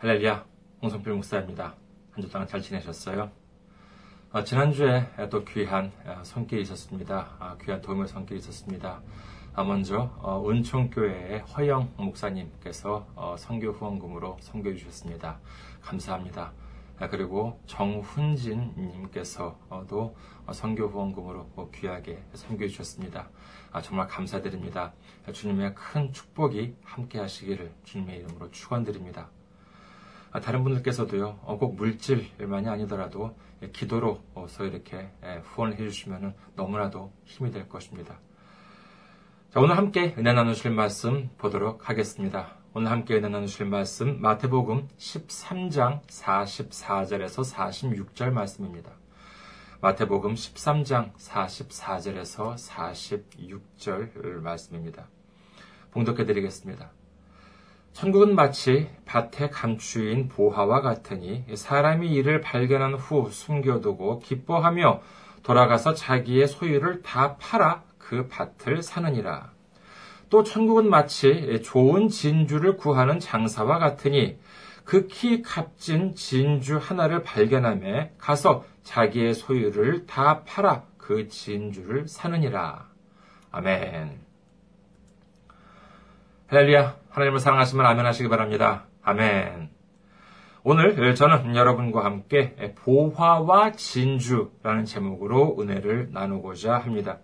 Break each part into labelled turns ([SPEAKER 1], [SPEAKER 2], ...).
[SPEAKER 1] 할렐루야, 홍성필 목사입니다. 한 주 동안 잘 지내셨어요? 어, 지난주에 또 귀한 어, 손길이 있었습니다. 아, 귀한 도움의 손길이 있었습니다. 아, 먼저 어, 은총교회의 허영 목사님께서 어, 선교 후원금으로 선교해 주셨습니다. 감사합니다. 아, 그리고 정훈진 님께서도 선교 후원금으로 귀하게 선교해 주셨습니다. 아, 정말 감사드립니다. 주님의 큰 축복이 함께 하시기를 주님의 이름으로 축원드립니다. 아, 다른 분들께서도요, 어, 꼭 물질만이 아니더라도 기도로서 이렇게 후원을 해주시면 너무나도 힘이 될 것입니다. 자, 오늘 함께 은혜 나누실 말씀 보도록 하겠습니다. 오늘 함께 은혜 나누실 말씀 마태복음 13장 44절에서 46절 말씀입니다. 마태복음 13장 44절에서 46절 말씀입니다. 봉독해 드리겠습니다. 천국은 마치 밭에 감추인 보화와 같으니 사람이 이를 발견한 후 숨겨두고 기뻐하며 돌아가서 자기의 소유를 다 팔아 그 밭을 사느니라. 또 천국은 마치 좋은 진주를 구하는 장사와 같으니 극히 값진 진주 하나를 발견함에 가서 자기의 소유를 다 팔아 그 진주를 사느니라. 아멘. 할렐루야. 하나님을 사랑하시면 아멘 하시기 바랍니다. 아멘. 오늘 저는 여러분과 함께 보화와 진주라는 제목으로 은혜를 나누고자 합니다.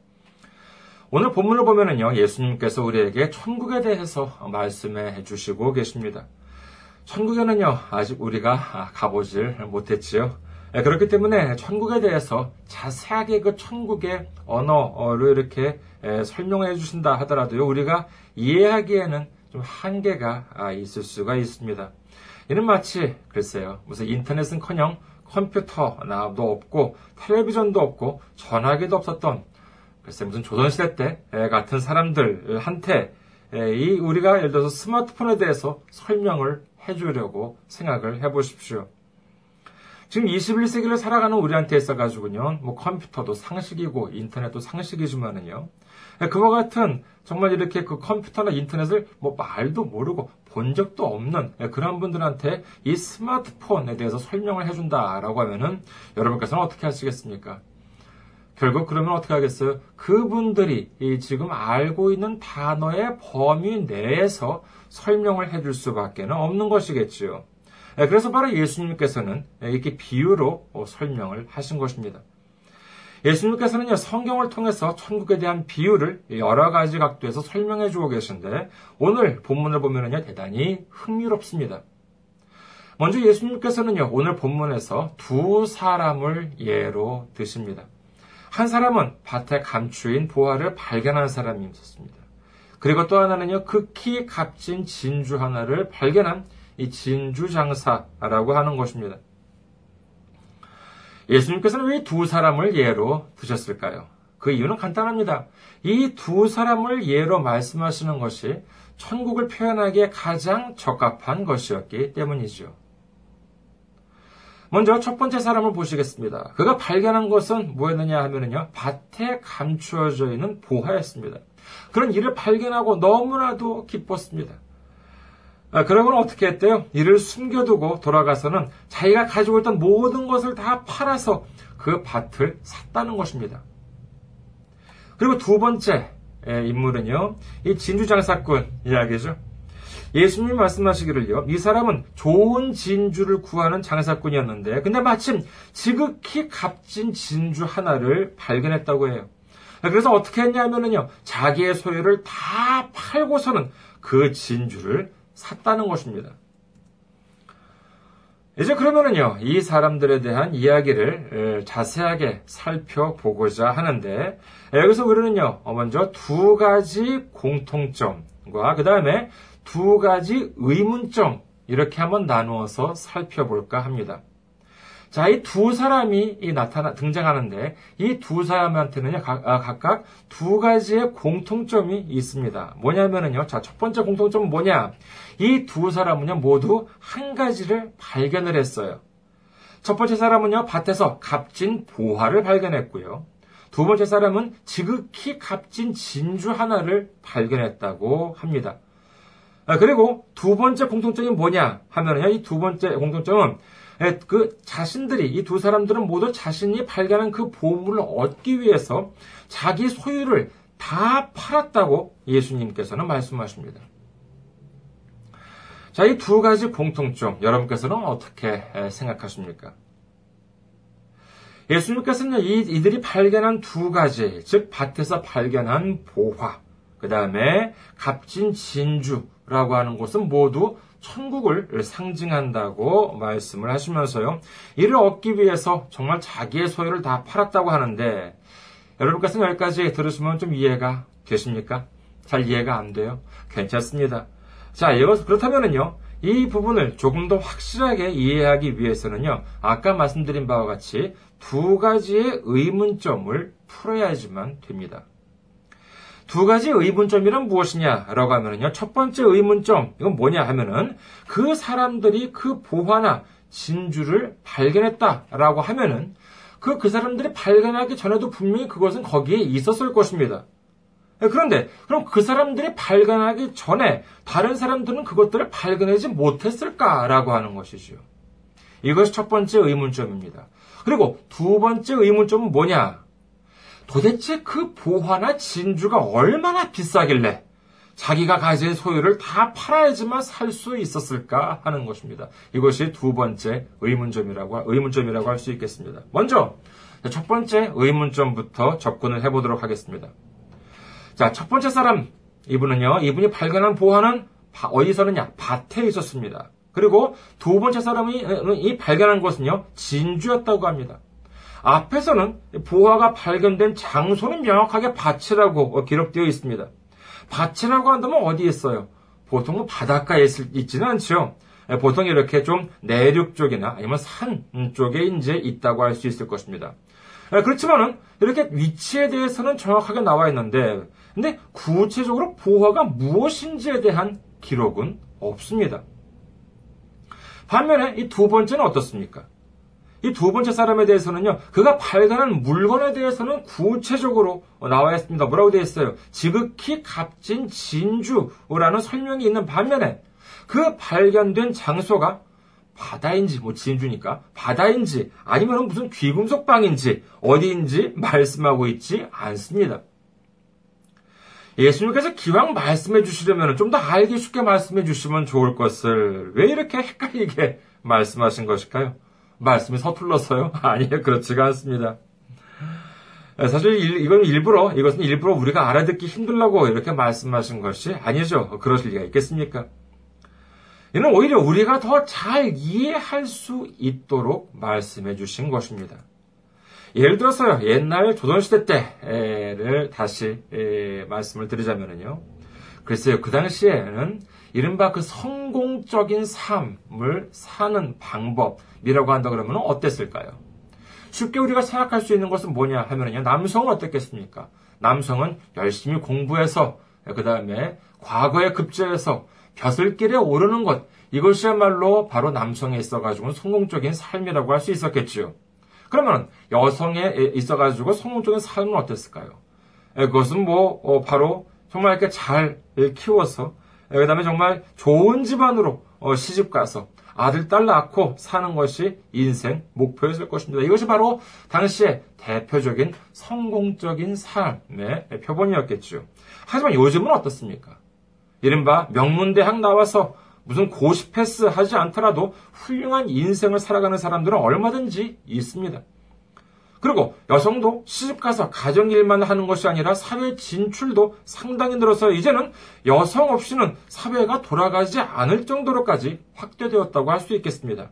[SPEAKER 1] 오늘 본문을 보면은요, 예수님께서 우리에게 천국에 대해서 말씀해 주시고 계십니다. 천국에는요, 아직 우리가 가보질 못했지요. 그렇기 때문에 천국에 대해서 자세하게 그 천국의 언어로 이렇게 설명해 주신다 하더라도요, 우리가 이해하기에는 좀 한계가 아, 있을 수가 있습니다. 이는 마치 글쎄요 무슨 인터넷은커녕 컴퓨터 나도 없고 텔레비전도 없고 전화기도 없었던 글쎄 무슨 조선시대 때 같은 사람들한테 이 우리가 예를 들어서 스마트폰에 대해서 설명을 해주려고 생각을 해보십시오. 지금 21세기를 살아가는 우리한테 있어가지고요, 뭐 컴퓨터도 상식이고 인터넷도 상식이지만은요, 그와 같은 정말 이렇게 그 컴퓨터나 인터넷을 뭐 말도 모르고 본 적도 없는 그런 분들한테 이 스마트폰에 대해서 설명을 해준다라고 하면은 여러분께서는 어떻게 하시겠습니까? 결국 그러면 어떻게 하겠어요? 그분들이 지금 알고 있는 단어의 범위 내에서 설명을 해줄 수밖에 없는 것이겠지요. 그래서 바로 예수님께서는 이렇게 비유로 설명을 하신 것입니다. 예수님께서는요, 성경을 통해서 천국에 대한 비유를 여러 가지 각도에서 설명해 주고 계신데, 오늘 본문을 보면은요, 대단히 흥미롭습니다. 먼저 예수님께서는요, 오늘 본문에서 두 사람을 예로 드십니다. 한 사람은 밭에 감추인 보화를 발견한 사람이 있었습니다. 그리고 또 하나는요, 극히 값진 진주 하나를 발견한 이 진주 장사라고 하는 것입니다. 예수님께서는 왜 두 사람을 예로 드셨을까요? 그 이유는 간단합니다. 이 두 사람을 예로 말씀하시는 것이 천국을 표현하기에 가장 적합한 것이었기 때문이죠. 먼저 첫 번째 사람을 보시겠습니다. 그가 발견한 것은 뭐였느냐 하면요. 밭에 감추어져 있는 보화였습니다. 그런 일을 발견하고 너무나도 기뻤습니다. 아, 그러면 어떻게 했대요? 이를 숨겨두고 돌아가서는 자기가 가지고 있던 모든 것을 다 팔아서 그 밭을 샀다는 것입니다. 그리고 두 번째 인물은요, 이 진주장사꾼 이야기죠. 예수님이 말씀하시기를요, 이 사람은 좋은 진주를 구하는 장사꾼이었는데, 근데 마침 지극히 값진 진주 하나를 발견했다고 해요. 그래서 어떻게 했냐면요, 자기의 소유를 다 팔고서는 그 진주를 샀다는 것입니다. 이제 그러면은요, 이 사람들에 대한 이야기를 자세하게 살펴보고자 하는데, 여기서 우리는요, 먼저 두 가지 공통점과 그 다음에 두 가지 의문점, 이렇게 한번 나누어서 살펴볼까 합니다. 자, 이 두 사람이 나타나, 등장하는데, 이 두 사람한테는요, 아, 각각 두 가지의 공통점이 있습니다. 뭐냐면은요, 자, 첫 번째 공통점은 뭐냐? 이 두 사람은요, 모두 한 가지를 발견을 했어요. 첫 번째 사람은요, 밭에서 값진 보화를 발견했고요. 두 번째 사람은 지극히 값진 진주 하나를 발견했다고 합니다. 아, 그리고 두 번째 공통점이 뭐냐 하면은요, 이 두 번째 공통점은 예, 그 자신들이 이 두 사람들은 모두 자신이 발견한 그 보물을 얻기 위해서 자기 소유를 다 팔았다고 예수님께서는 말씀하십니다. 자, 이 두 가지 공통점 여러분께서는 어떻게 생각하십니까? 예수님께서는 이, 이들이 발견한 두 가지, 즉 밭에서 발견한 보화, 그 다음에 값진 진주라고 하는 것은 모두 천국을 상징한다고 말씀을 하시면서요. 이를 얻기 위해서 정말 자기의 소유를 다 팔았다고 하는데 여러분께서는 여기까지 들으시면 좀 이해가 되십니까? 잘 이해가 안 돼요? 괜찮습니다. 자, 그렇다면은요. 이 부분을 조금 더 확실하게 이해하기 위해서는요. 아까 말씀드린 바와 같이 두 가지의 의문점을 풀어야지만 됩니다. 두 가지 의문점이란 무엇이냐라고 하면은요. 첫 번째 의문점 이건 뭐냐 하면은 그 사람들이 그 보화나 진주를 발견했다라고 하면은 그, 그 사람들이 발견하기 전에도 분명히 그것은 거기에 있었을 것입니다. 그런데, 그럼 그 사람들이 발견하기 전에 다른 사람들은 그것들을 발견하지 못했을까라고 하는 것이지요. 이것이 첫 번째 의문점입니다. 그리고 두 번째 의문점은 뭐냐? 도대체 그 보화나 진주가 얼마나 비싸길래 자기가 가진 소유를 다 팔아야지만 살 수 있었을까 하는 것입니다. 이것이 두 번째 의문점이라고, 의문점이라고 할 수 있겠습니다. 먼저, 첫 번째 의문점부터 접근을 해보도록 하겠습니다. 자, 첫 번째 사람, 이분은요, 이분이 발견한 보화는 어디서느냐? 밭에 있었습니다. 그리고 두 번째 사람이 이 발견한 것은요, 진주였다고 합니다. 앞에서는 보화가 발견된 장소는 명확하게 밭이라고 기록되어 있습니다. 밭이라고 한다면 어디에 있어요? 보통은 바닷가에 있지는 않죠. 보통 이렇게 좀 내륙 쪽이나 아니면 산 쪽에 이제 있다고 할 수 있을 것입니다. 그렇지만은 이렇게 위치에 대해서는 정확하게 나와 있는데, 근데 구체적으로 보화가 무엇인지에 대한 기록은 없습니다. 반면에 이 두 번째는 어떻습니까? 이 두 번째 사람에 대해서는요, 그가 발견한 물건에 대해서는 구체적으로 나와 있습니다. 뭐라고 되어 있어요? 지극히 값진 진주라는 설명이 있는 반면에 그 발견된 장소가 바다인지, 뭐 진주니까, 바다인지, 아니면 무슨 귀금속 방인지, 어디인지 말씀하고 있지 않습니다. 예수님께서 기왕 말씀해 주시려면 좀 더 알기 쉽게 말씀해 주시면 좋을 것을 왜 이렇게 헷갈리게 말씀하신 것일까요? 말씀이 서툴러서요? 아니요, 그렇지가 않습니다. 사실 이건 일부러, 이것은 일부러 우리가 알아듣기 힘들라고 이렇게 말씀하신 것이 아니죠. 그러실 리가 있겠습니까? 이는 오히려 우리가 더 잘 이해할 수 있도록 말씀해 주신 것입니다. 예를 들어서요, 옛날 조선시대 때를 다시 말씀을 드리자면요. 글쎄요, 그 당시에는 이른바 그 성공적인 삶을 사는 방법이라고 한다 그러면 어땠을까요? 쉽게 우리가 생각할 수 있는 것은 뭐냐 하면요. 남성은 어떻겠습니까? 남성은 열심히 공부해서, 그 다음에 과거에 급제해서 벼슬길에 오르는 것, 이것이야말로 바로 남성에 있어가지고 성공적인 삶이라고 할 수 있었겠지요. 그러면 여성에 있어가지고 성공적인 삶은 어땠을까요? 그것은 뭐, 어, 바로 정말 이렇게 잘 키워서 예, 그 다음에 정말 좋은 집안으로 어, 시집 가서 아들, 딸 낳고 사는 것이 인생 목표였을 것입니다. 이것이 바로 당시의 대표적인 성공적인 삶의 표본이었겠죠. 하지만 요즘은 어떻습니까? 이른바 명문대학 나와서 무슨 고시 패스 하지 않더라도 훌륭한 인생을 살아가는 사람들은 얼마든지 있습니다. 그리고 여성도 시집가서 가정 일만 하는 것이 아니라 사회 진출도 상당히 늘어서 이제는 여성 없이는 사회가 돌아가지 않을 정도로까지 확대되었다고 할 수 있겠습니다.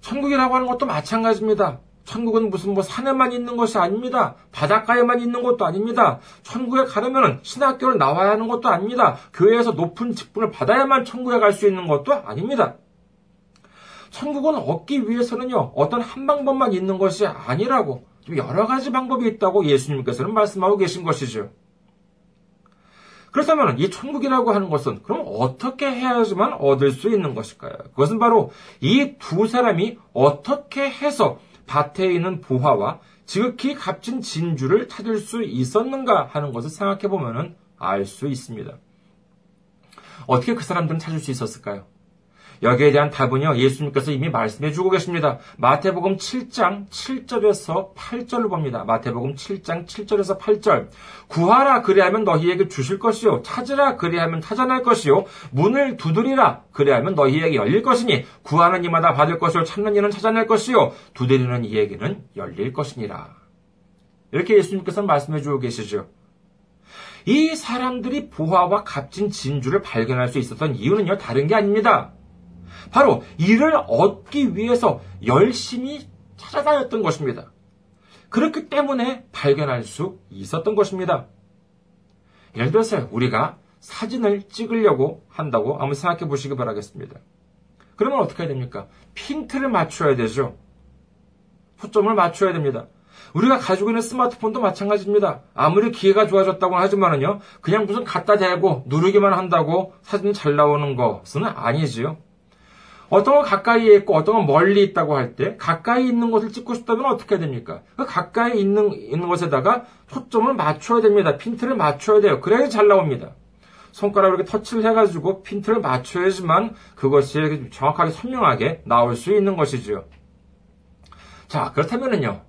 [SPEAKER 1] 천국이라고 하는 것도 마찬가지입니다. 천국은 무슨 뭐 산에만 있는 것이 아닙니다. 바닷가에만 있는 것도 아닙니다. 천국에 가려면 신학교를 나와야 하는 것도 아닙니다. 교회에서 높은 직분을 받아야만 천국에 갈 수 있는 것도 아닙니다. 천국은 얻기 위해서는요, 어떤 한 방법만 있는 것이 아니라고, 여러 가지 방법이 있다고 예수님께서는 말씀하고 계신 것이죠. 그렇다면 이 천국이라고 하는 것은 그럼 어떻게 해야지만 얻을 수 있는 것일까요? 그것은 바로 이 두 사람이 어떻게 해서 밭에 있는 보화와 지극히 값진 진주를 찾을 수 있었는가 하는 것을 생각해 보면 알수 있습니다. 어떻게 그 사람들은 찾을 수 있었을까요? 여기에 대한 답은요, 예수님께서 이미 말씀해 주고 계십니다. 마태복음 7장 7절에서 8절을 봅니다. 마태복음 7장 7절에서 8절. 구하라, 그리하면 너희에게 주실 것이요. 찾으라, 그리하면 찾아낼 것이요. 문을 두드리라, 그리하면 너희에게 열릴 것이니, 구하는 이마다 받을 것이요. 찾는 이는 찾아낼 것이요. 두드리는 이에게는 열릴 것이니라. 이렇게 예수님께서 말씀해 주고 계시죠. 이 사람들이 보화와 값진 진주를 발견할 수 있었던 이유는요, 다른 게 아닙니다. 바로 이를 얻기 위해서 열심히 찾아다녔던 것입니다. 그렇기 때문에 발견할 수 있었던 것입니다. 예를 들어서 우리가 사진을 찍으려고 한다고 한번 생각해 보시기 바라겠습니다. 그러면 어떻게 해야 됩니까? 핀트를 맞춰야 되죠. 초점을 맞춰야 됩니다. 우리가 가지고 있는 스마트폰도 마찬가지입니다. 아무리 기회가 좋아졌다고 하지만은요, 그냥 무슨 갖다 대고 누르기만 한다고 사진이 잘 나오는 것은 아니지요. 어떤 건 가까이에 있고 어떤 건 멀리 있다고 할 때 가까이 있는 것을 찍고 싶다면 어떻게 해야 됩니까? 그 가까이 있는, 있는 것에다가 초점을 맞춰야 됩니다. 핀트를 맞춰야 돼요. 그래야 잘 나옵니다. 손가락으로 이렇게 터치를 해가지고 핀트를 맞춰야지만 그것이 정확하게 선명하게 나올 수 있는 것이죠. 자, 그렇다면은요.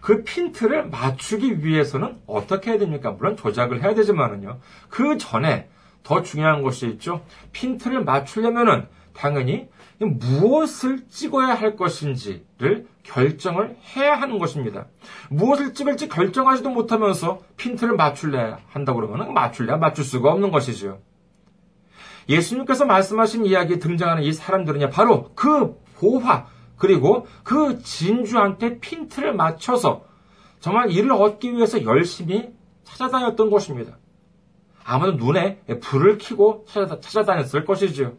[SPEAKER 1] 그 핀트를 맞추기 위해서는 어떻게 해야 됩니까? 물론 조작을 해야 되지만은요. 그 전에 더 중요한 것이 있죠. 핀트를 맞추려면은 당연히 무엇을 찍어야 할 것인지를 결정을 해야 하는 것입니다. 무엇을 찍을지 결정하지도 못하면서 핀트를 맞출래야 한다고 그러면 맞출래야 맞출 수가 없는 것이죠. 예수님께서 말씀하신 이야기에 등장하는 이 사람들은요, 바로 그 보화, 그리고 그 진주한테 핀트를 맞춰서 정말 이를 얻기 위해서 열심히 찾아다녔던 것입니다. 아마도 눈에 불을 켜고 찾아다녔을 것이지요.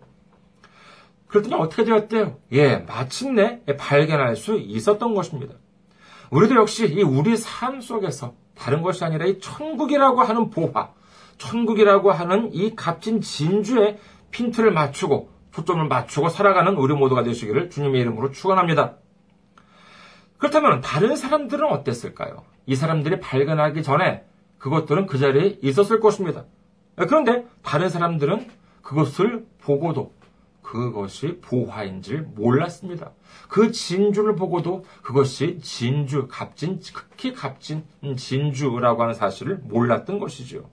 [SPEAKER 1] 그랬더니 어떻게 되었대요? 예, 마침내 발견할 수 있었던 것입니다. 우리도 역시 이 우리 삶 속에서 다른 것이 아니라 이 천국이라고 하는 보화, 천국이라고 하는 이 값진 진주에 핀트를 맞추고 초점을 맞추고 살아가는 우리 모두가 되시기를 주님의 이름으로 축원합니다. 그렇다면 다른 사람들은 어땠을까요? 이 사람들이 발견하기 전에 그것들은 그 자리에 있었을 것입니다. 그런데 다른 사람들은 그것을 보고도 그것이 보화인 줄 몰랐습니다. 그 진주를 보고도 그것이 진주, 값진, 극히 값진 진주라고 하는 사실을 몰랐던 것이죠.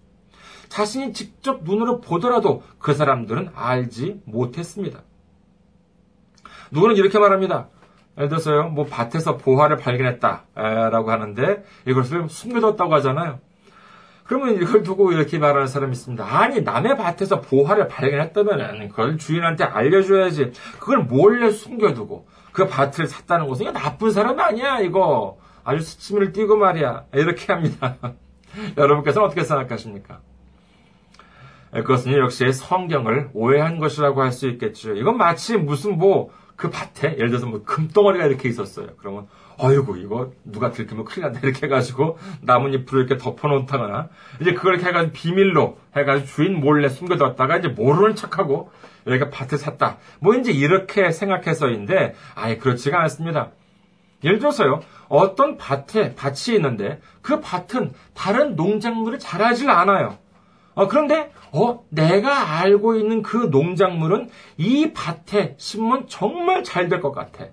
[SPEAKER 1] 자신이 직접 눈으로 보더라도 그 사람들은 알지 못했습니다. 누구는 이렇게 말합니다. 예를 들어서요, 뭐 밭에서 보화를 발견했다라고 하는데 이것을 숨겨뒀다고 하잖아요. 그러면 이걸 두고 이렇게 말하는 사람이 있습니다. 아니, 남의 밭에서 보화를 발견했다면 그걸 주인한테 알려줘야지. 그걸 몰래 숨겨두고 그 밭을 샀다는 것은 이거 나쁜 사람이 아니야, 이거. 아주 스치미를 띄고 말이야. 이렇게 합니다. 여러분께서는 어떻게 생각하십니까? 그것은 역시 성경을 오해한 것이라고 할 수 있겠죠. 이건 마치 무슨 뭐 그 밭에 예를 들어서 뭐 금덩어리가 이렇게 있었어요. 그러면 어이구 이거 누가 들키면 큰일 난다 이렇게 해가지고 나뭇잎으로 이렇게 덮어놓다거나 이제 그걸 이렇게 해가지고 비밀로 해가지고 주인 몰래 숨겨뒀다가 이제 모르는 척하고 여기가 밭을 샀다. 뭐 이제 이렇게 생각해서인데 아예 그렇지가 않습니다. 예를 들어서요 어떤 밭에 밭이 있는데 그 밭은 다른 농작물을 잘하질 않아요. 어, 그런데, 어, 내가 알고 있는 그 농작물은 이 밭에 심으면 정말 잘 될 것 같아.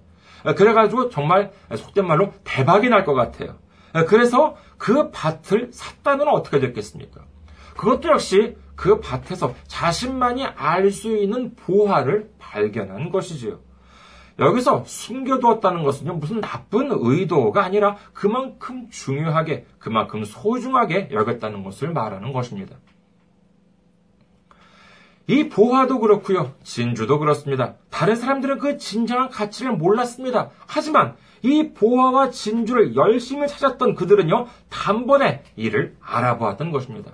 [SPEAKER 1] 어, 그래가지고 정말 속된 말로 대박이 날 것 같아요. 어, 그래서 그 밭을 샀다면 어떻게 됐겠습니까? 그것도 역시 그 밭에서 자신만이 알 수 있는 보화를 발견한 것이지요. 여기서 숨겨두었다는 것은요, 무슨 나쁜 의도가 아니라 그만큼 중요하게, 그만큼 소중하게 여겼다는 것을 말하는 것입니다. 이 보화도 그렇고요. 진주도 그렇습니다. 다른 사람들은 그 진정한 가치를 몰랐습니다. 하지만 이 보화와 진주를 열심히 찾았던 그들은요. 단번에 이를 알아보았던 것입니다.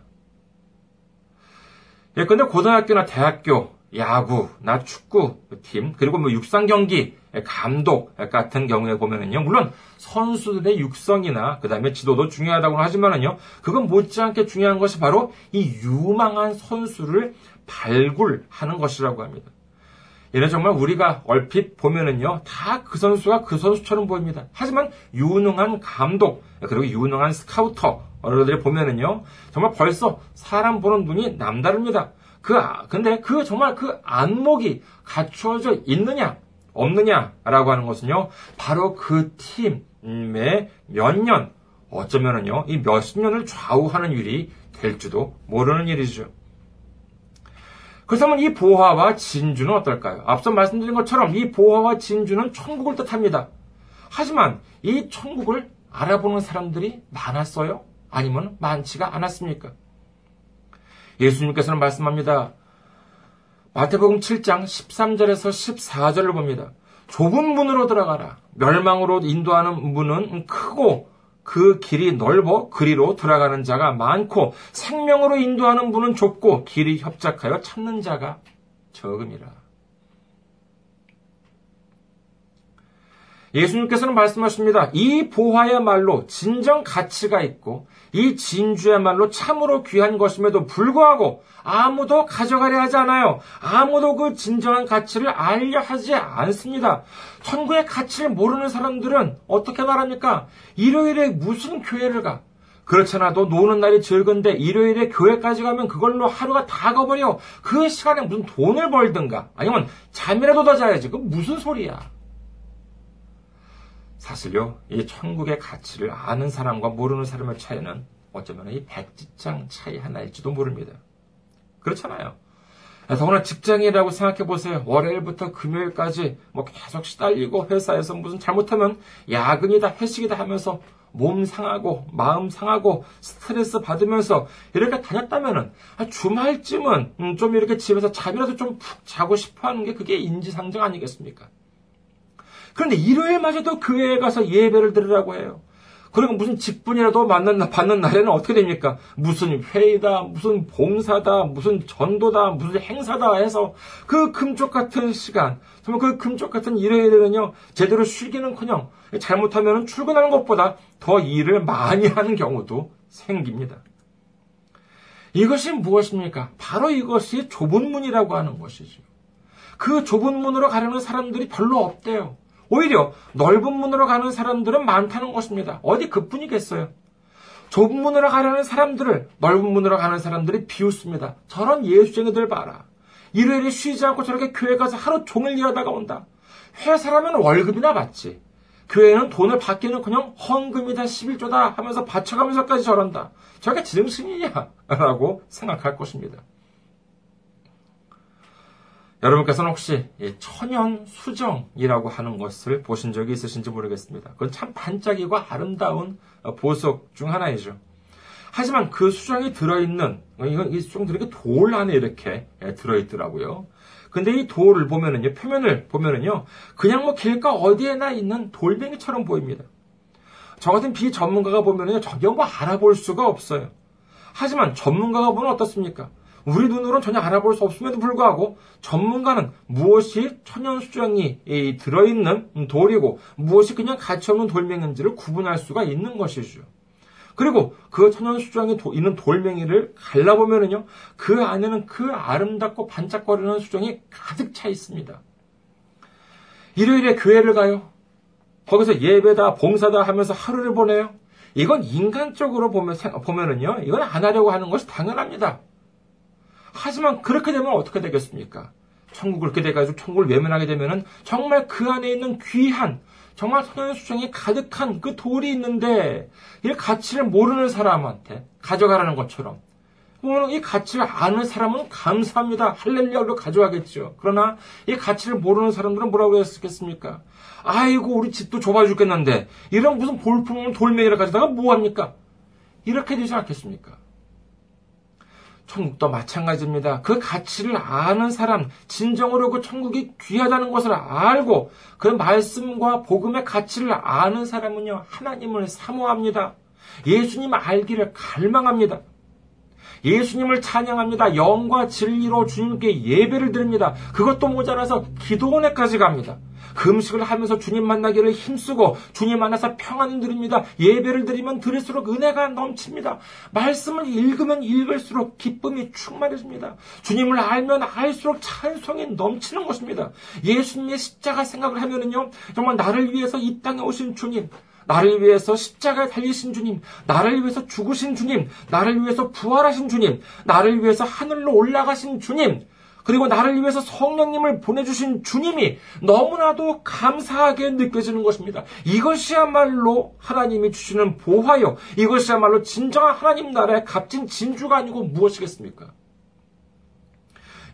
[SPEAKER 1] 예컨대 고등학교나 대학교, 야구, 나 축구 팀, 그리고 뭐 육상 경기, 감독 같은 경우에 보면은요, 물론 선수들의 육성이나 그 다음에 지도도 중요하다고 하지만은요, 그건 못지않게 중요한 것이 바로 이 유망한 선수를 발굴하는 것이라고 합니다. 얘는 정말 우리가 얼핏 보면은요, 다 그 선수가 그 선수처럼 보입니다. 하지만 유능한 감독, 그리고 유능한 스카우터, 어른들이 보면은요, 정말 벌써 사람 보는 눈이 남다릅니다. 그, 아, 근데 그 정말 그 안목이 갖추어져 있느냐, 없느냐라고 하는 것은요, 바로 그 팀의 몇 년, 어쩌면은요, 이 몇십 년을 좌우하는 일이 될지도 모르는 일이죠. 그렇다면 이 보화와 진주는 어떨까요? 앞서 말씀드린 것처럼 이 보화와 진주는 천국을 뜻합니다. 하지만 이 천국을 알아보는 사람들이 많았어요? 아니면 많지가 않았습니까? 예수님께서는 말씀합니다. 마태복음 7장 13절에서 14절을 봅니다. 좁은 문으로 들어가라. 멸망으로 인도하는 문은 크고 그 길이 넓어 그리로 들어가는 자가 많고 생명으로 인도하는 문은 좁고 길이 협착하여 찾는 자가 적음이라. 예수님께서는 말씀하십니다. 이 보화야말로 진정 가치가 있고 이 진주야말로 참으로 귀한 것임에도 불구하고 아무도 가져가려 하지 않아요. 아무도 그 진정한 가치를 알려 하지 않습니다. 천국의 가치를 모르는 사람들은 어떻게 말합니까? 일요일에 무슨 교회를 가? 그렇잖아도 노는 날이 즐건데 일요일에 교회까지 가면 그걸로 하루가 다 가버려. 그 시간에 무슨 돈을 벌든가 아니면 잠이라도 더 자야지. 그 무슨 소리야? 사실요, 이 천국의 가치를 아는 사람과 모르는 사람의 차이는 어쩌면 이 백지장 차이 하나일지도 모릅니다. 그렇잖아요. 더구나 직장이라고 생각해 보세요. 월요일부터 금요일까지 뭐 계속 시달리고 회사에서 무슨 잘못하면 야근이다 회식이다 하면서 몸 상하고 마음 상하고 스트레스 받으면서 이렇게 다녔다면은 주말쯤은 음, 좀 이렇게 집에서 잠이라도 좀 푹 자고 싶어 하는 게 그게 인지상정 아니겠습니까? 그런데 일요일마저도 교회에 가서 예배를 드리라고 해요. 그리고 무슨 직분이라도 받는, 받는 날에는 어떻게 됩니까? 무슨 회의다, 무슨 봉사다, 무슨 전도다, 무슨 행사다 해서 그 금쪽 같은 시간, 정말 그 금쪽 같은 일요일에는요, 제대로 쉬기는 커녕 잘못하면 출근하는 것보다 더 일을 많이 하는 경우도 생깁니다. 이것이 무엇입니까? 바로 이것이 좁은 문이라고 하는 것이죠. 그 좁은 문으로 가려는 사람들이 별로 없대요. 오히려 넓은 문으로 가는 사람들은 많다는 것입니다. 어디 그뿐이겠어요. 좁은 문으로 가려는 사람들을 넓은 문으로 가는 사람들이 비웃습니다. 저런 예수쟁이들 봐라. 일요일에 쉬지 않고 저렇게 교회 가서 하루 종일 일하다가 온다. 회사라면 월급이나 받지. 교회는 돈을 받기는 그냥 헌금이다 11조다 하면서 바쳐가면서까지 저런다. 저게 지정신이냐? 라고 생각할 것입니다. 여러분께서는 혹시 천연 수정이라고 하는 것을 보신 적이 있으신지 모르겠습니다. 그건 참 반짝이고 아름다운 보석 중 하나이죠. 하지만 그 수정이 들어있는, 이 수정들이 돌 안에 이렇게 들어있더라고요. 근데 이 돌을 보면은요, 표면을 보면은요, 그냥 뭐 길가 어디에나 있는 돌멩이처럼 보입니다. 저 같은 비전문가가 보면은요, 전혀 뭐 알아볼 수가 없어요. 하지만 전문가가 보면 어떻습니까? 우리 눈으로는 전혀 알아볼 수 없음에도 불구하고 전문가는 무엇이 천연수정이 들어있는 돌이고 무엇이 그냥 가치없는 돌멩이인지를 구분할 수가 있는 것이죠. 그리고 그 천연수정이 있는 돌멩이를 갈라보면은요, 그 안에는 그 아름답고 반짝거리는 수정이 가득 차 있습니다. 일요일에 교회를 가요. 거기서 예배다, 봉사다 하면서 하루를 보내요. 이건 인간적으로 보면, 보면은요, 이건 안 하려고 하는 것이 당연합니다. 하지만 그렇게 되면 어떻게 되겠습니까? 천국을 그렇게 돼가지고 천국을 외면하게 되면은 정말 그 안에 있는 귀한 정말 선연수정이 가득한 그 돌이 있는데 이 가치를 모르는 사람한테 가져가라는 것처럼 이 가치를 아는 사람은 감사합니다. 할렐루야로 가져가겠죠. 그러나 이 가치를 모르는 사람들은 뭐라고 했겠습니까? 아이고 우리 집도 좁아 죽겠는데 이런 무슨 볼품 돌멩이를 가져다가 뭐합니까? 이렇게 되지 않겠습니까? 천국도 마찬가지입니다. 그 가치를 아는 사람, 진정으로 그 천국이 귀하다는 것을 알고 그 말씀과 복음의 가치를 아는 사람은요, 하나님을 사모합니다. 예수님 알기를 갈망합니다. 예수님을 찬양합니다. 영과 진리로 주님께 예배를 드립니다. 그것도 모자라서 기도원에까지 갑니다. 금식을 하면서 주님 만나기를 힘쓰고 주님 만나서 평안을 드립니다. 예배를 드리면 드릴수록 은혜가 넘칩니다. 말씀을 읽으면 읽을수록 기쁨이 충만해집니다. 주님을 알면 알수록 찬송이 넘치는 것입니다. 예수님의 십자가 생각을 하면은요, 정말 나를 위해서 이 땅에 오신 주님, 나를 위해서 십자가에 달리신 주님, 나를 위해서 죽으신 주님, 나를 위해서 부활하신 주님, 나를 위해서 하늘로 올라가신 주님, 그리고 나를 위해서 성령님을 보내주신 주님이 너무나도 감사하게 느껴지는 것입니다. 이것이야말로 하나님이 주시는 보화요. 이것이야말로 진정한 하나님 나라의 값진 진주가 아니고 무엇이겠습니까?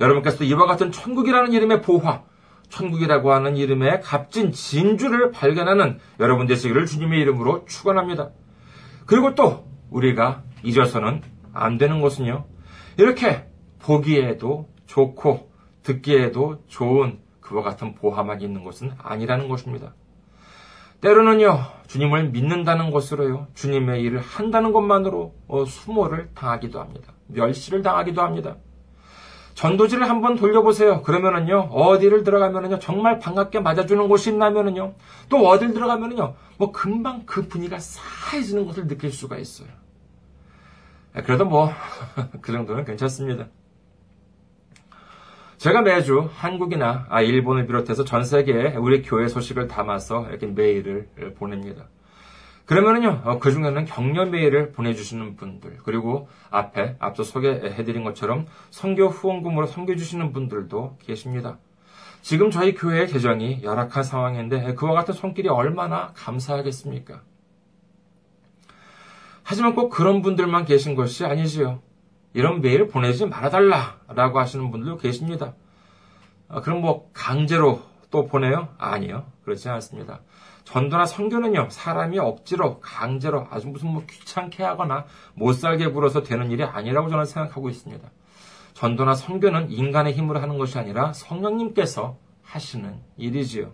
[SPEAKER 1] 여러분께서도 이와 같은 천국이라는 이름의 보화, 천국이라고 하는 이름의 값진 진주를 발견하는 여러분 되시기를 주님의 이름으로 축원합니다. 그리고 또 우리가 잊어서는 안 되는 것은요. 이렇게 보기에도 좋고 듣기에도 좋은 그와 같은 보화만 있는 것은 아니라는 것입니다. 때로는요, 주님을 믿는다는 것으로요, 주님의 일을 한다는 것만으로 어, 수모를 당하기도 합니다. 멸시를 당하기도 합니다. 전도지를 한번 돌려보세요. 그러면은요, 어디를 들어가면은요, 정말 반갑게 맞아주는 곳이 있나면은요, 또 어딜 들어가면은요, 뭐 금방 그 분위기가 싸해지는 것을 느낄 수가 있어요. 그래도 뭐, 그 정도는 괜찮습니다. 제가 매주 한국이나 아, 일본을 비롯해서 전 세계에 우리 교회 소식을 담아서 이렇게 메일을 보냅니다. 그러면은요, 어, 그 중에는 격려 메일을 보내주시는 분들, 그리고 앞에 앞서 소개해드린 것처럼 성교 후원금으로 섬겨주시는 분들도 계십니다. 지금 저희 교회의 재정이 열악한 상황인데 그와 같은 손길이 얼마나 감사하겠습니까? 하지만 꼭 그런 분들만 계신 것이 아니지요. 이런 메일 보내지 말아달라라고 하시는 분들도 계십니다. 아, 그럼 뭐 강제로 또 보내요? 아니요. 그렇지 않습니다. 전도나 선교는요, 사람이 억지로, 강제로, 아주 무슨 뭐 귀찮게 하거나 못 살게 굴어서 되는 일이 아니라고 저는 생각하고 있습니다. 전도나 선교는 인간의 힘으로 하는 것이 아니라 성령님께서 하시는 일이지요.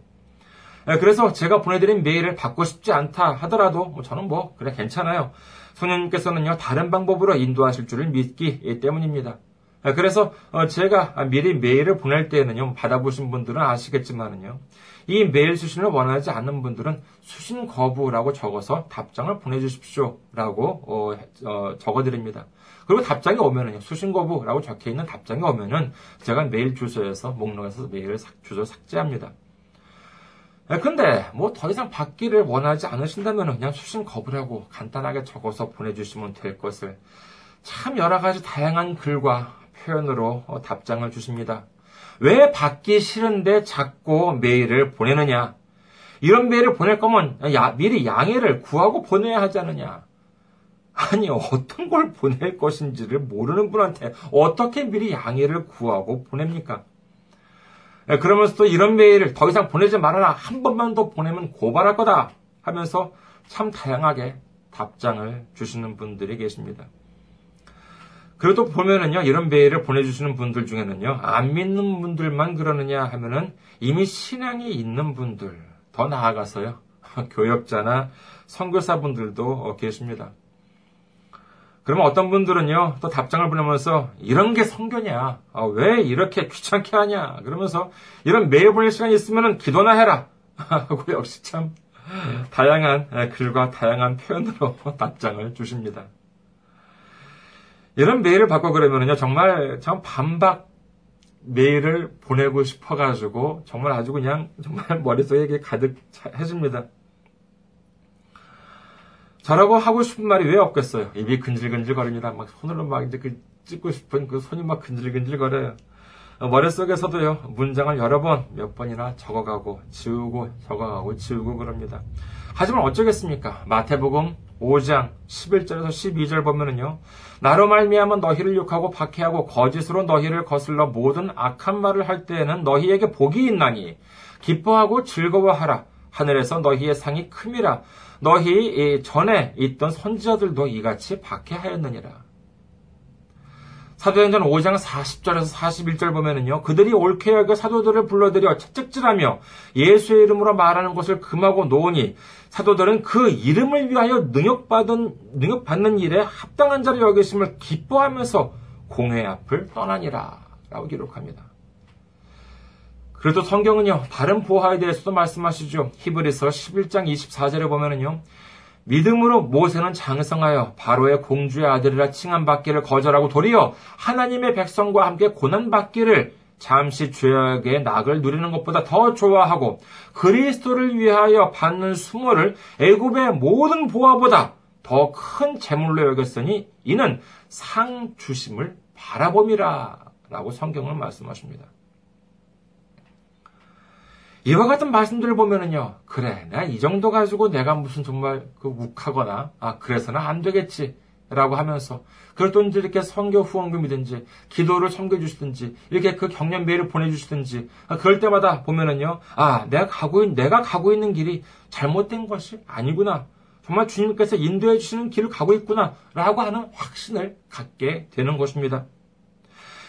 [SPEAKER 1] 예, 그래서 제가 보내드린 메일을 받고 싶지 않다 하더라도 뭐 저는 뭐 그래 괜찮아요. 성령님께서는요 다른 방법으로 인도하실 줄을 믿기 때문입니다. 예, 그래서 어, 제가 미리 메일을 보낼 때에는요 받아보신 분들은 아시겠지만은요 이 메일 수신을 원하지 않는 분들은 수신 거부라고 적어서 답장을 보내주십시오라고 어, 어, 적어드립니다. 그리고 답장이 오면은요 수신 거부라고 적혀 있는 답장이 오면은 제가 메일 주소에서 목록에서 메일 주소 삭제합니다. 예, 근데 뭐 더 이상 받기를 원하지 않으신다면 그냥 수신 거부라고 간단하게 적어서 보내주시면 될 것을 참 여러 가지 다양한 글과 표현으로 어, 답장을 주십니다. 왜 받기 싫은데 자꾸 메일을 보내느냐? 이런 메일을 보낼 거면 야, 미리 양해를 구하고 보내야 하지 않느냐? 아니, 어떤 걸 보낼 것인지를 모르는 분한테 어떻게 미리 양해를 구하고 보냅니까? 예, 그러면서 또 이런 메일을 더 이상 보내지 말아라. 한 번만 더 보내면 고발할 거다. 하면서 참 다양하게 답장을 주시는 분들이 계십니다. 그래도 보면은요, 이런 메일을 보내주시는 분들 중에는요, 안 믿는 분들만 그러느냐 하면은 이미 신앙이 있는 분들, 더 나아가서요, 교역자나 선교사분들도 어, 계십니다. 그러면 어떤 분들은요, 또 답장을 보내면서 이런 게 성교냐? 아, 왜 이렇게 귀찮게 하냐? 그러면서 이런 메일 보낼 시간이 있으면 기도나 해라. 하고 역시 참 다양한 글과 다양한 표현으로 답장을 주십니다. 이런 메일을 받고 그러면요, 정말 참 반박 메일을 보내고 싶어가지고 정말 아주 그냥 정말 머릿속에 가득 해줍니다. 저라고 하고 싶은 말이 왜 없겠어요? 입이 근질근질 거립니다. 막 손으로 막 이제 그 찍고 싶은 그 손이 막 근질근질 거려요. 머릿속에서도요, 문장을 여러 번, 몇 번이나 적어가고, 지우고, 적어가고, 지우고 그럽니다. 하지만 어쩌겠습니까? 마태복음 5장 11절에서 12절 보면은요. 나로 말미암아 너희를 욕하고 박해하고 거짓으로 너희를 거슬러 모든 악한 말을 할 때에는 너희에게 복이 있나니 기뻐하고 즐거워하라. 하늘에서 너희의 상이 큼이라. 너희 전에 있던 선지자들도 이같이 박해하였느니라. 사도행전 5장 40절에서 41절 보면은요, 그들이 옳게 여겨 사도들을 불러들여 채찍질하며 예수의 이름으로 말하는 것을 금하고 놓으니 사도들은 그 이름을 위하여 능력받은, 능력받는 일에 합당한 자를 여기심을 기뻐하면서 공회 앞을 떠나니라. 라고 기록합니다. 그래도 성경은요, 다른 보화에 대해서도 말씀하시죠. 히브리서 11장 24절에 보면은요, 믿음으로 모세는 장성하여 바로의 공주의 아들이라 칭함받기를 거절하고 도리어 하나님의 백성과 함께 고난받기를 잠시 죄악의 낙을 누리는 것보다 더 좋아하고 그리스도를 위하여 받는 수모를 애굽의 모든 보화보다 더 큰 재물로 여겼으니 이는 상 주심을 바라봄이라 라고 성경은 말씀하십니다. 이와 같은 말씀들을 보면은요, 그래, 내가 이 정도 가지고 내가 무슨 정말 그 욱하거나, 아, 그래서는 안 되겠지. 라고 하면서, 그럴 또 이렇게 성교 후원금이든지, 기도를 섬겨주시든지, 이렇게 그 격려 메일을 보내주시든지, 아, 그럴 때마다 보면은요, 아, 내가 가고, 있, 내가 가고 있는 길이 잘못된 것이 아니구나. 정말 주님께서 인도해 주시는 길을 가고 있구나. 라고 하는 확신을 갖게 되는 것입니다.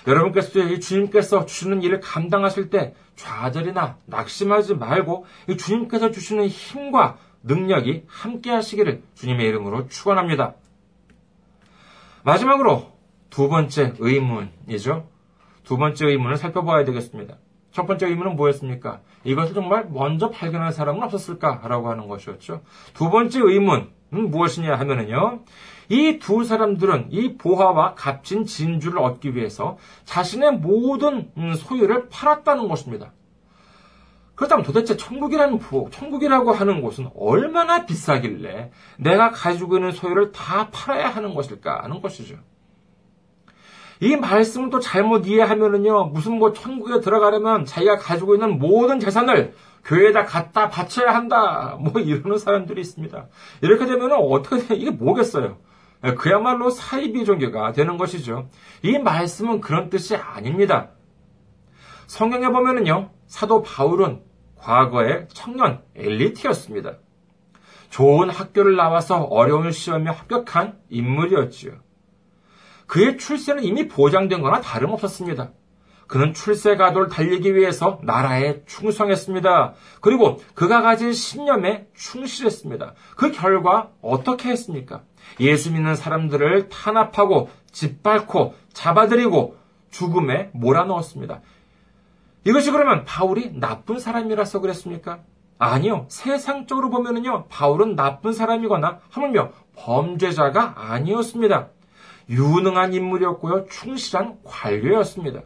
[SPEAKER 1] 여러분께서 이 주님께서 주시는 일을 감당하실 때 좌절이나 낙심하지 말고 이 주님께서 주시는 힘과 능력이 함께 하시기를 주님의 이름으로 축원합니다. 마지막으로 두 번째 의문이죠. 두 번째 의문을 살펴봐야 되겠습니다. 첫 번째 의문은 뭐였습니까? 이것을 정말 먼저 발견한 사람은 없었을까라고 하는 것이었죠. 두 번째 의문은 무엇이냐 하면은요. 이 두 사람들은 이 보화와 값진 진주를 얻기 위해서 자신의 모든 음, 소유를 팔았다는 것입니다. 그렇다면 도대체 천국이라는 부, 천국이라고 하는 곳은 얼마나 비싸길래 내가 가지고 있는 소유를 다 팔아야 하는 것일까 하는 것이죠. 이 말씀을 또 잘못 이해하면은요, 무슨 뭐 천국에 들어가려면 자기가 가지고 있는 모든 재산을 교회에다 갖다 바쳐야 한다. 뭐 이러는 사람들이 있습니다. 이렇게 되면 어떻게 돼? 이게 뭐겠어요? 예, 그야말로 사이비 종교가 되는 것이죠. 이 말씀은 그런 뜻이 아닙니다. 성경에 보면은요, 사도 바울은 과거의 청년 엘리트였습니다. 좋은 학교를 나와서 어려운 시험에 합격한 인물이었지요. 그의 출세는 이미 보장된 거나 다름없었습니다. 그는 출세 가도를 달리기 위해서 나라에 충성했습니다. 그리고 그가 가진 신념에 충실했습니다. 그 결과 어떻게 했습니까? 예수 믿는 사람들을 탄압하고 짓밟고 잡아들이고 죽음에 몰아넣었습니다. 이것이 그러면 바울이 나쁜 사람이라서 그랬습니까? 아니요. 세상적으로 보면은요, 바울은 나쁜 사람이거나 하물며 범죄자가 아니었습니다. 유능한 인물이었고요, 충실한 관료였습니다.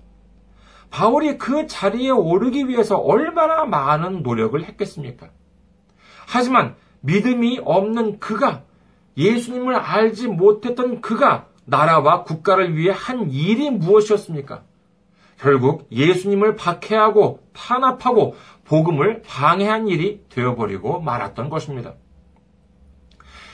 [SPEAKER 1] 바울이 그 자리에 오르기 위해서 얼마나 많은 노력을 했겠습니까? 하지만 믿음이 없는 그가 예수님을 알지 못했던 그가 나라와 국가를 위해 한 일이 무엇이었습니까? 결국 예수님을 박해하고 탄압하고 복음을 방해한 일이 되어버리고 말았던 것입니다.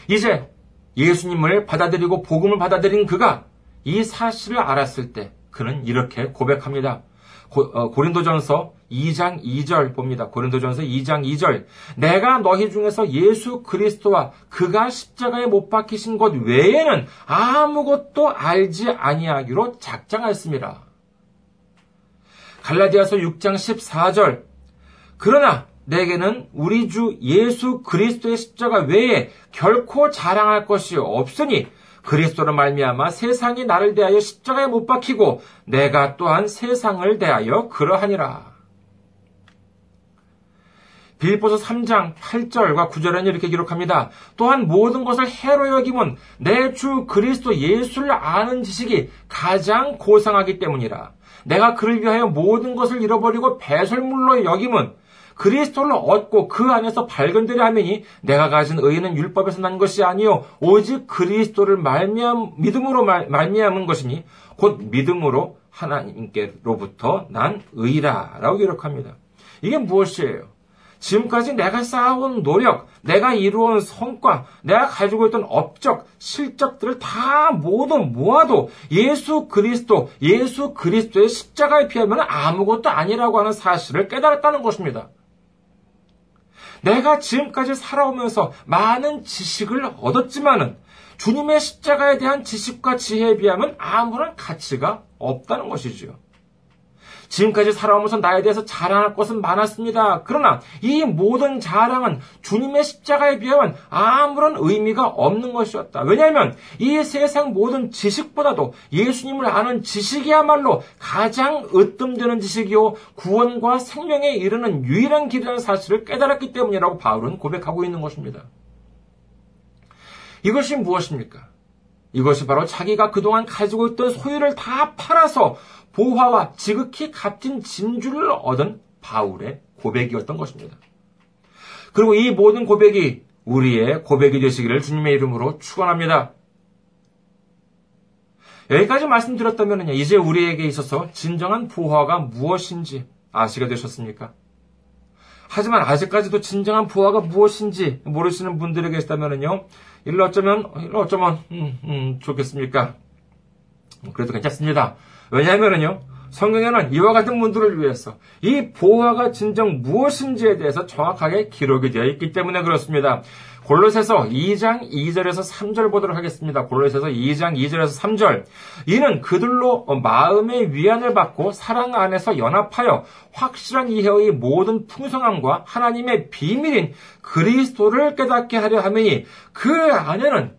[SPEAKER 1] 이제 예수님을 받아들이고 복음을 받아들인 그가 이 사실을 알았을 때 그는 이렇게 고백합니다. 고, 어, 린도전서 2장 2절 봅니다. 고린도전서 2장 2절. 내가 너희 중에서 예수 그리스도와 그가 십자가에 못 박히신 것 외에는 아무것도 알지 아니하기로 작정하였습니다. 갈라디아서 6장 14절. 그러나 내게는 우리 주 예수 그리스도의 십자가 외에 결코 자랑할 것이 없으니 그리스도로 말미암아 세상이 나를 대하여 십자가에 못 박히고 내가 또한 세상을 대하여 그러하니라. 빌보서 3장 8절과 9절에는 이렇게 기록합니다. 또한 모든 것을 해로 여김은 내 주 그리스도 예수를 아는 지식이 가장 고상하기 때문이라. 내가 그를 위하여 모든 것을 잃어버리고 배설물로 여김은 그리스도를 얻고 그 안에서 발견되려 하매니 내가 가진 의는 율법에서 난 것이 아니요 오직 그리스도를 말미암 믿음으로 말, 말미암은 것이니 곧 믿음으로 하나님께로부터 난 의라라고 기록합니다. 이게 무엇이에요? 지금까지 내가 쌓아온 노력, 내가 이루어온 성과, 내가 가지고 있던 업적, 실적들을 다 모두 모아도 예수 그리스도, 예수 그리스도의 십자가에 비하면 아무것도 아니라고 하는 사실을 깨달았다는 것입니다. 내가 지금까지 살아오면서 많은 지식을 얻었지만은 주님의 십자가에 대한 지식과 지혜에 비하면 아무런 가치가 없다는 것이지요. 지금까지 살아오면서 나에 대해서 자랑할 것은 많았습니다. 그러나 이 모든 자랑은 주님의 십자가에 비하면 아무런 의미가 없는 것이었다. 왜냐하면 이 세상 모든 지식보다도 예수님을 아는 지식이야말로 가장 으뜸되는 지식이요 구원과 생명에 이르는 유일한 길이라는 사실을 깨달았기 때문이라고 바울은 고백하고 있는 것입니다. 이것이 무엇입니까? 이것이 바로 자기가 그동안 가지고 있던 소유를 다 팔아서 보화와 지극히 값진 진주를 얻은 바울의 고백이었던 것입니다. 그리고 이 모든 고백이 우리의 고백이 되시기를 주님의 이름으로 축원합니다. 여기까지 말씀드렸다면 이제 우리에게 있어서 진정한 부화가 무엇인지 아시게 되셨습니까? 하지만 아직까지도 진정한 부화가 무엇인지 모르시는 분들이 계시다면요, 일로 어쩌면, 일로 어쩌면, 음, 음, 좋겠습니까? 그래도 괜찮습니다. 왜냐하면요, 성경에는 이와 같은 분들을 위해서 이 보화가 진정 무엇인지에 대해서 정확하게 기록이 되어 있기 때문에 그렇습니다. 골로새서 2장 2절에서 3절 보도록 하겠습니다. 골로새서 2장 2절에서 3절. 이는 그들로 마음의 위안을 받고 사랑 안에서 연합하여 확실한 이해의 모든 풍성함과 하나님의 비밀인 그리스도를 깨닫게 하려 하매니 그 안에는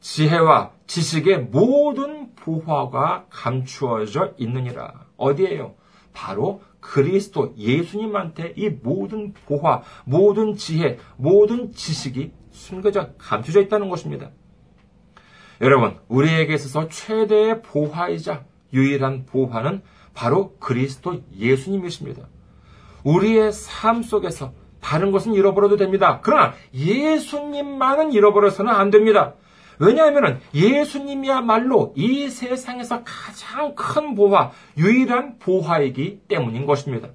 [SPEAKER 1] 지혜와 지식의 모든 보화가 감추어져 있느니라. 어디에요? 바로 그리스도 예수님한테 이 모든 보화, 모든 지혜, 모든 지식이 숨겨져 감춰져 있다는 것입니다. 여러분, 우리에게 있어서 최대의 보화이자 유일한 보화는 바로 그리스도 예수님이십니다. 우리의 삶 속에서 다른 것은 잃어버려도 됩니다. 그러나 예수님만은 잃어버려서는 안 됩니다. 왜냐하면 예수님이야말로 이 세상에서 가장 큰 보화, 유일한 보화이기 때문인 것입니다.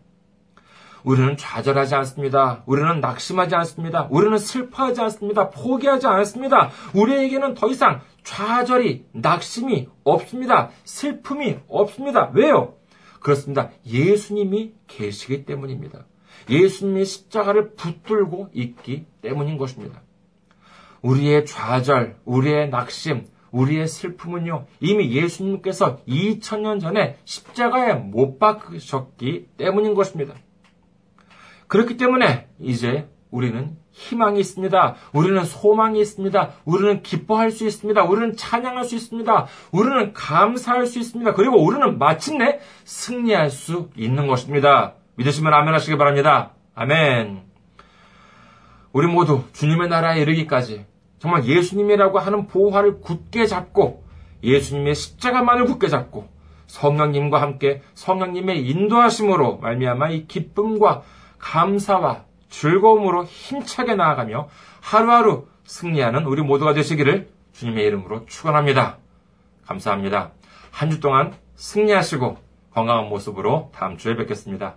[SPEAKER 1] 우리는 좌절하지 않습니다. 우리는 낙심하지 않습니다. 우리는 슬퍼하지 않습니다. 포기하지 않습니다. 우리에게는 더 이상 좌절이, 낙심이 없습니다. 슬픔이 없습니다. 왜요? 그렇습니다. 예수님이 계시기 때문입니다. 예수님이 십자가를 붙들고 있기 때문인 것입니다. 우리의 좌절, 우리의 낙심, 우리의 슬픔은요, 이미 예수님께서 2000년 전에 십자가에 못 박으셨기 때문인 것입니다. 그렇기 때문에 이제 우리는 희망이 있습니다. 우리는 소망이 있습니다. 우리는 기뻐할 수 있습니다. 우리는 찬양할 수 있습니다. 우리는 감사할 수 있습니다. 그리고 우리는 마침내 승리할 수 있는 것입니다. 믿으시면 아멘 하시기 바랍니다. 아멘. 우리 모두 주님의 나라에 이르기까지 정말 예수님이라고 하는 보화를 굳게 잡고 예수님의 십자가만을 굳게 잡고 성령님과 함께 성령님의 인도하심으로 말미암아 이 기쁨과 감사와 즐거움으로 힘차게 나아가며 하루하루 승리하는 우리 모두가 되시기를 주님의 이름으로 축원합니다. 감사합니다. 한 주 동안 승리하시고 건강한 모습으로 다음 주에 뵙겠습니다.